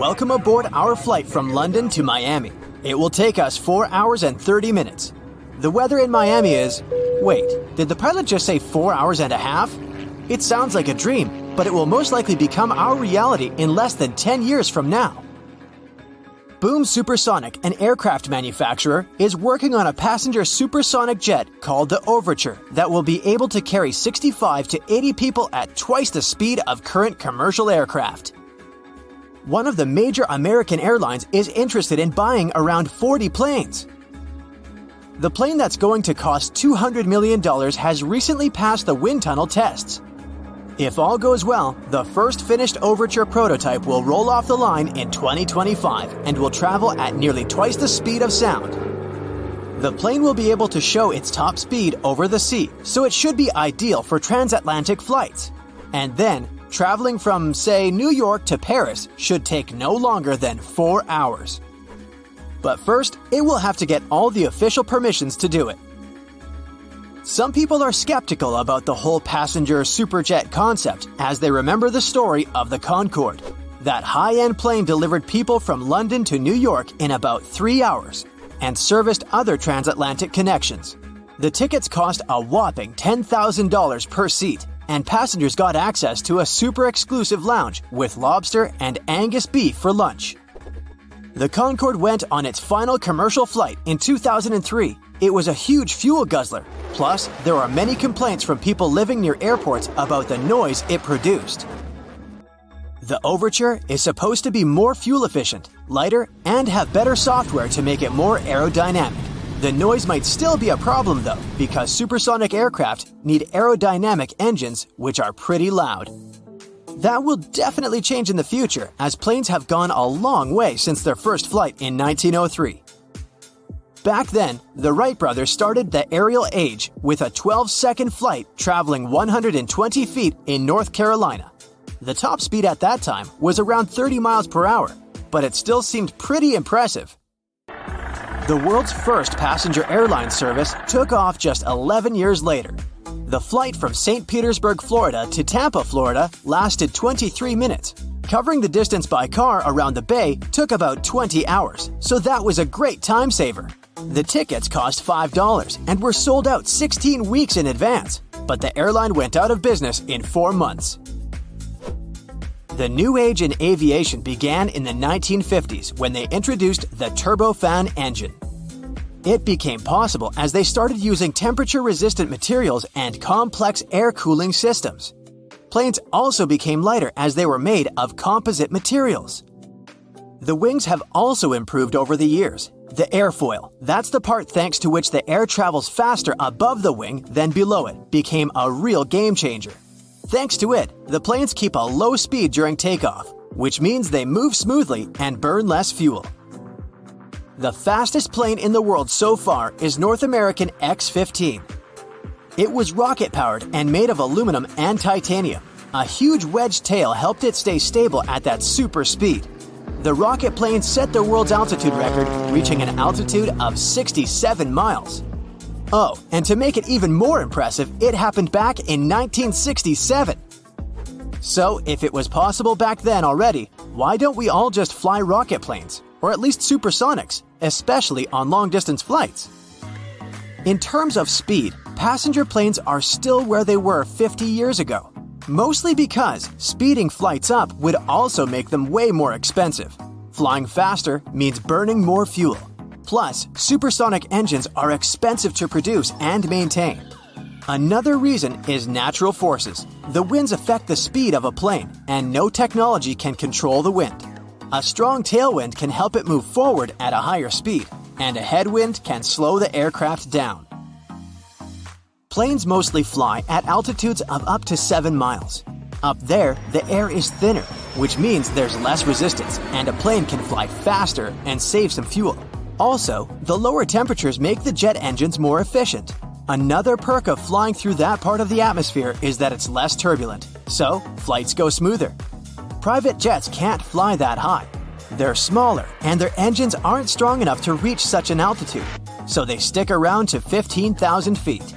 Welcome aboard our flight from London to Miami. It will take us 4 hours and 30 minutes. The weather in Miami is. Wait, did the pilot just say 4 hours and a half? It sounds like a dream, but it will most likely become our reality in less than 10 years from now. Boom Supersonic, an aircraft manufacturer, is working on a passenger supersonic jet called the Overture that will be able to carry 65 to 80 people at twice the speed of current commercial aircraft. One of the major American airlines is interested in buying around 40 planes. The plane that's going to cost $200 million has recently passed the wind tunnel tests. If all goes well, the first finished Overture prototype will roll off the line in 2025 and will travel at nearly twice the speed of sound. The plane will be able to show its top speed over the sea, so it should be ideal for transatlantic flights. And then, traveling from, say, New York to Paris should take no longer than four hours. But first, it will have to get all the official permissions to do it. Some people are skeptical about the whole passenger superjet concept as they remember the story of the Concorde. That high end plane delivered people from London to New York in about three hours and serviced other transatlantic connections. The tickets cost a whopping $10,000 per seat, and passengers got access to a super exclusive lounge with lobster and Angus beef for lunch. The Concorde went on its final commercial flight in 2003. It was a huge fuel guzzler. Plus, there are many complaints from people living near airports about the noise it produced. The Overture is supposed to be more fuel efficient, lighter, and have better software to make it more aerodynamic. The noise might still be a problem though, because supersonic aircraft need aerodynamic engines, which are pretty loud. That will definitely change in the future, as planes have gone a long way since their first flight in 1903. Back then, the Wright brothers started the aerial age with a 12 second flight traveling 120 feet in North Carolina. The top speed at that time was around 30 miles per hour, but it still seemed pretty impressive. The world's first passenger airline service took off just 11 years later, the flight from St. Petersburg, Florida to Tampa, Florida lasted 23 minutes. Covering the distance by car around the bay took about 20 hours, so that was a great time saver. The tickets cost $5 and were sold out 16 weeks in advance, but the airline went out of business in four months. The new age in aviation began in the 1950s when they introduced the turbofan engine. It became possible as they started using temperature resistant materials and complex air cooling systems. Planes also became lighter as they were made of composite materials. The wings have also improved over the years. The airfoil, that's the part thanks to which the air travels faster above the wing than below it, became a real game changer. Thanks to it, the planes keep a low speed during takeoff, which means they move smoothly and burn less fuel. The fastest plane in the world so far is North American X 15. It was rocket powered and made of aluminum and titanium. A huge wedge tail helped it stay stable at that super speed. The rocket plane set the world's altitude record, reaching an altitude of 67 miles. Oh, and to make it even more impressive, it happened back in 1967. So, if it was possible back then already, why don't we all just fly rocket planes? Or at least supersonics? especially on long distance flights. In terms of speed, passenger planes are still where they were 50 years ago, mostly because speeding flights up would also make them way more expensive. Flying faster means burning more fuel. Plus, supersonic engines are expensive to produce and maintain. Another reason is natural forces. The winds affect the speed of a plane, and no technology can control the wind. A strong tailwind can help it move forward at a higher speed, and a headwind can slow the aircraft down. Planes mostly fly at altitudes of up to 7 miles. Up there, the air is thinner, which means there's less resistance and a plane can fly faster and save some fuel. Also, the lower temperatures make the jet engines more efficient. Another perk of flying through that part of the atmosphere is that it's less turbulent, so flights go smoother. Private jets can't fly that high. They're smaller, and their engines aren't strong enough to reach such an altitude, so they stick around to 15,000 feet.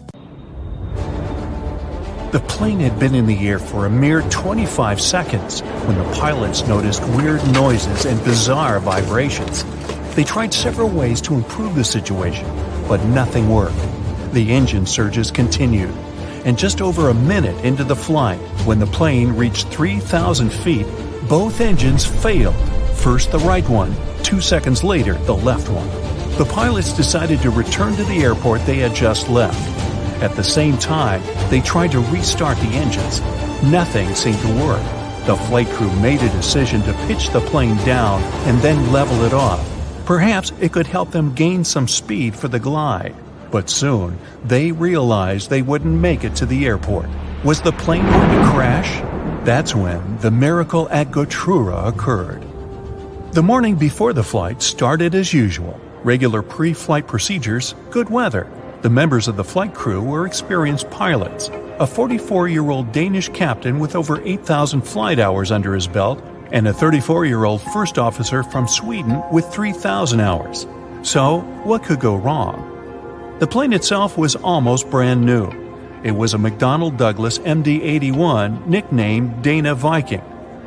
The plane had been in the air for a mere 25 seconds when the pilots noticed weird noises and bizarre vibrations. They tried several ways to improve the situation, but nothing worked. The engine surges continued, and just over a minute into the flight, when the plane reached 3,000 feet, both engines failed. First the right one, two seconds later the left one. The pilots decided to return to the airport they had just left. At the same time, they tried to restart the engines. Nothing seemed to work. The flight crew made a decision to pitch the plane down and then level it off. Perhaps it could help them gain some speed for the glide. But soon, they realized they wouldn't make it to the airport. Was the plane going to crash? That's when the miracle at Gottröra occurred. The morning before the flight started as usual regular pre flight procedures, good weather. The members of the flight crew were experienced pilots. A 44 year old Danish captain with over 8,000 flight hours under his belt, and a 34 year old first officer from Sweden with 3,000 hours. So, what could go wrong? The plane itself was almost brand new. It was a McDonnell Douglas MD 81, nicknamed Dana Viking.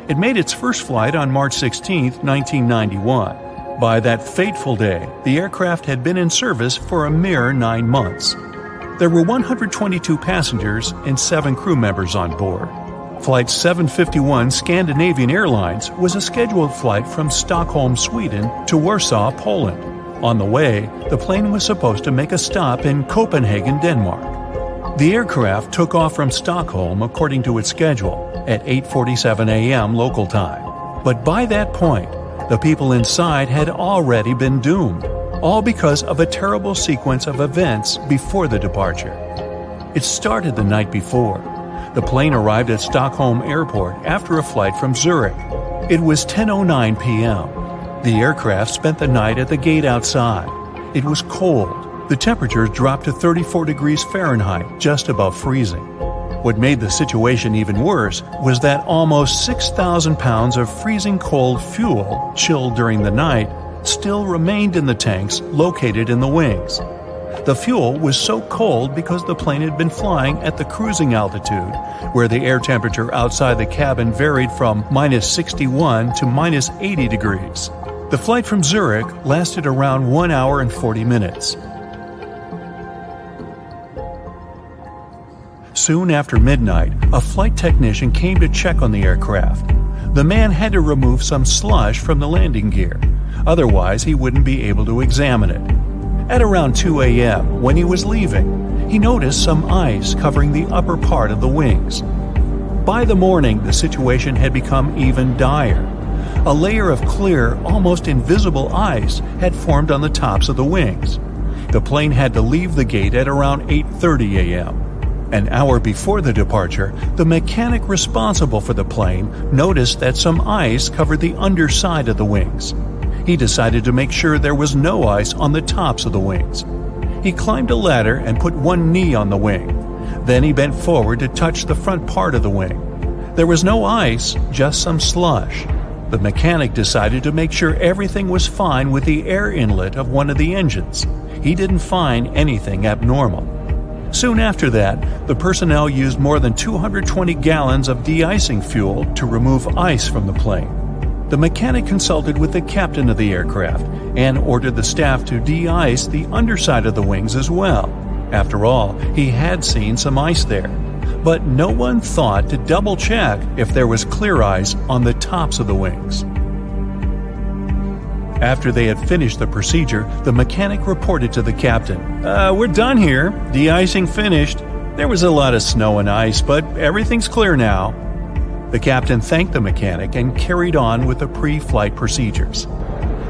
It made its first flight on March 16, 1991. By that fateful day, the aircraft had been in service for a mere nine months. There were 122 passengers and seven crew members on board. Flight 751 Scandinavian Airlines was a scheduled flight from Stockholm, Sweden to Warsaw, Poland. On the way, the plane was supposed to make a stop in Copenhagen, Denmark. The aircraft took off from Stockholm according to its schedule at 8:47 a.m. local time. But by that point, the people inside had already been doomed, all because of a terrible sequence of events before the departure. It started the night before. The plane arrived at Stockholm Airport after a flight from Zurich. It was 10:09 p.m. The aircraft spent the night at the gate outside. It was cold. The temperature dropped to 34 degrees Fahrenheit, just above freezing. What made the situation even worse was that almost 6,000 pounds of freezing cold fuel, chilled during the night, still remained in the tanks located in the wings. The fuel was so cold because the plane had been flying at the cruising altitude, where the air temperature outside the cabin varied from minus 61 to minus 80 degrees. The flight from Zurich lasted around 1 hour and 40 minutes. Soon after midnight, a flight technician came to check on the aircraft. The man had to remove some slush from the landing gear, otherwise, he wouldn't be able to examine it. At around 2 a.m., when he was leaving, he noticed some ice covering the upper part of the wings. By the morning, the situation had become even dire. A layer of clear, almost invisible ice had formed on the tops of the wings. The plane had to leave the gate at around 8:30 a.m. An hour before the departure, the mechanic responsible for the plane noticed that some ice covered the underside of the wings. He decided to make sure there was no ice on the tops of the wings. He climbed a ladder and put one knee on the wing. Then he bent forward to touch the front part of the wing. There was no ice, just some slush. The mechanic decided to make sure everything was fine with the air inlet of one of the engines. He didn't find anything abnormal. Soon after that, the personnel used more than 220 gallons of de icing fuel to remove ice from the plane. The mechanic consulted with the captain of the aircraft and ordered the staff to de ice the underside of the wings as well. After all, he had seen some ice there. But no one thought to double check if there was clear ice on the tops of the wings. After they had finished the procedure, the mechanic reported to the captain, uh, We're done here. De icing finished. There was a lot of snow and ice, but everything's clear now. The captain thanked the mechanic and carried on with the pre flight procedures.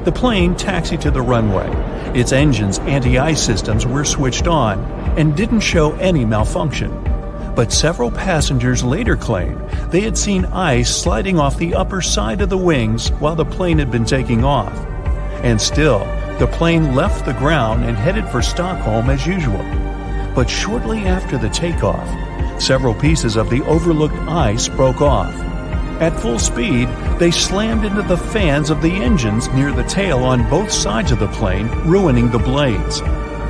The plane taxied to the runway. Its engine's anti ice systems were switched on and didn't show any malfunction. But several passengers later claimed they had seen ice sliding off the upper side of the wings while the plane had been taking off. And still, the plane left the ground and headed for Stockholm as usual. But shortly after the takeoff, several pieces of the overlooked ice broke off. At full speed, they slammed into the fans of the engines near the tail on both sides of the plane, ruining the blades.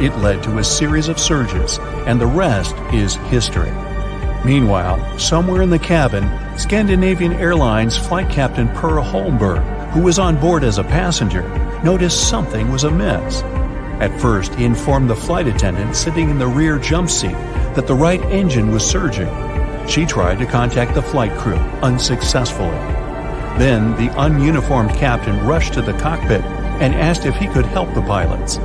It led to a series of surges, and the rest is history. Meanwhile, somewhere in the cabin, Scandinavian Airlines flight captain Per Holmberg, who was on board as a passenger, noticed something was amiss. At first, he informed the flight attendant sitting in the rear jump seat that the right engine was surging. She tried to contact the flight crew, unsuccessfully. Then, the ununiformed captain rushed to the cockpit and asked if he could help the pilots.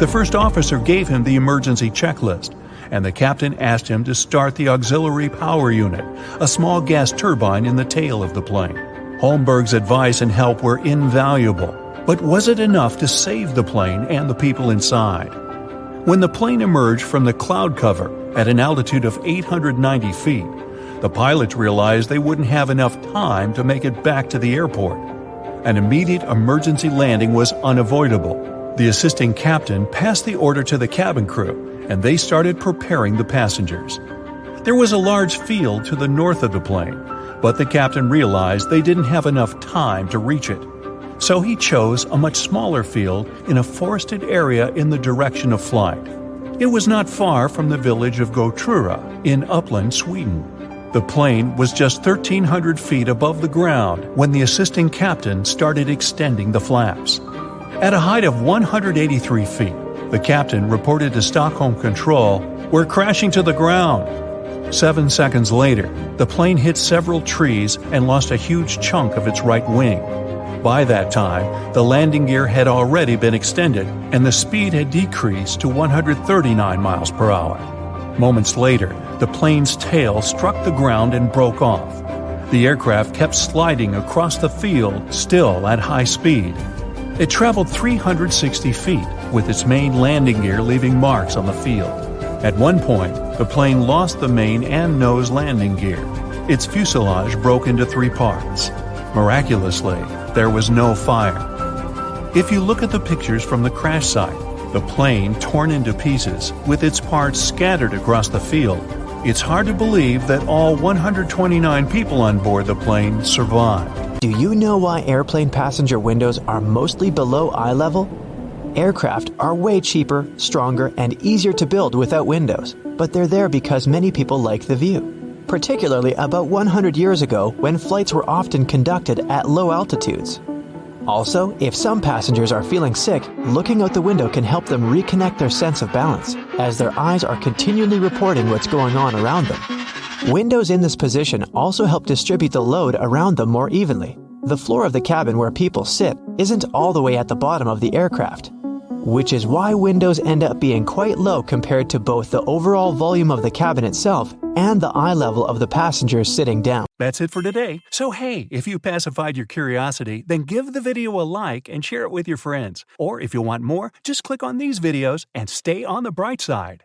The first officer gave him the emergency checklist, and the captain asked him to start the auxiliary power unit, a small gas turbine in the tail of the plane. Holmberg's advice and help were invaluable, but was it enough to save the plane and the people inside? When the plane emerged from the cloud cover at an altitude of 890 feet, the pilots realized they wouldn't have enough time to make it back to the airport. An immediate emergency landing was unavoidable. The assisting captain passed the order to the cabin crew and they started preparing the passengers. There was a large field to the north of the plane, but the captain realized they didn't have enough time to reach it. So he chose a much smaller field in a forested area in the direction of flight. It was not far from the village of Gottröra in upland Sweden. The plane was just 1,300 feet above the ground when the assisting captain started extending the flaps. At a height of 183 feet, the captain reported to Stockholm Control, We're crashing to the ground. Seven seconds later, the plane hit several trees and lost a huge chunk of its right wing. By that time, the landing gear had already been extended and the speed had decreased to 139 miles per hour. Moments later, the plane's tail struck the ground and broke off. The aircraft kept sliding across the field, still at high speed. It traveled 360 feet, with its main landing gear leaving marks on the field. At one point, the plane lost the main and nose landing gear. Its fuselage broke into three parts. Miraculously, there was no fire. If you look at the pictures from the crash site, the plane torn into pieces, with its parts scattered across the field, it's hard to believe that all 129 people on board the plane survived. Do you know why airplane passenger windows are mostly below eye level? Aircraft are way cheaper, stronger, and easier to build without windows, but they're there because many people like the view. Particularly about 100 years ago when flights were often conducted at low altitudes. Also, if some passengers are feeling sick, looking out the window can help them reconnect their sense of balance, as their eyes are continually reporting what's going on around them. Windows in this position also help distribute the load around them more evenly. The floor of the cabin where people sit isn't all the way at the bottom of the aircraft, which is why windows end up being quite low compared to both the overall volume of the cabin itself and the eye level of the passengers sitting down. That's it for today. So, hey, if you pacified your curiosity, then give the video a like and share it with your friends. Or if you want more, just click on these videos and stay on the bright side.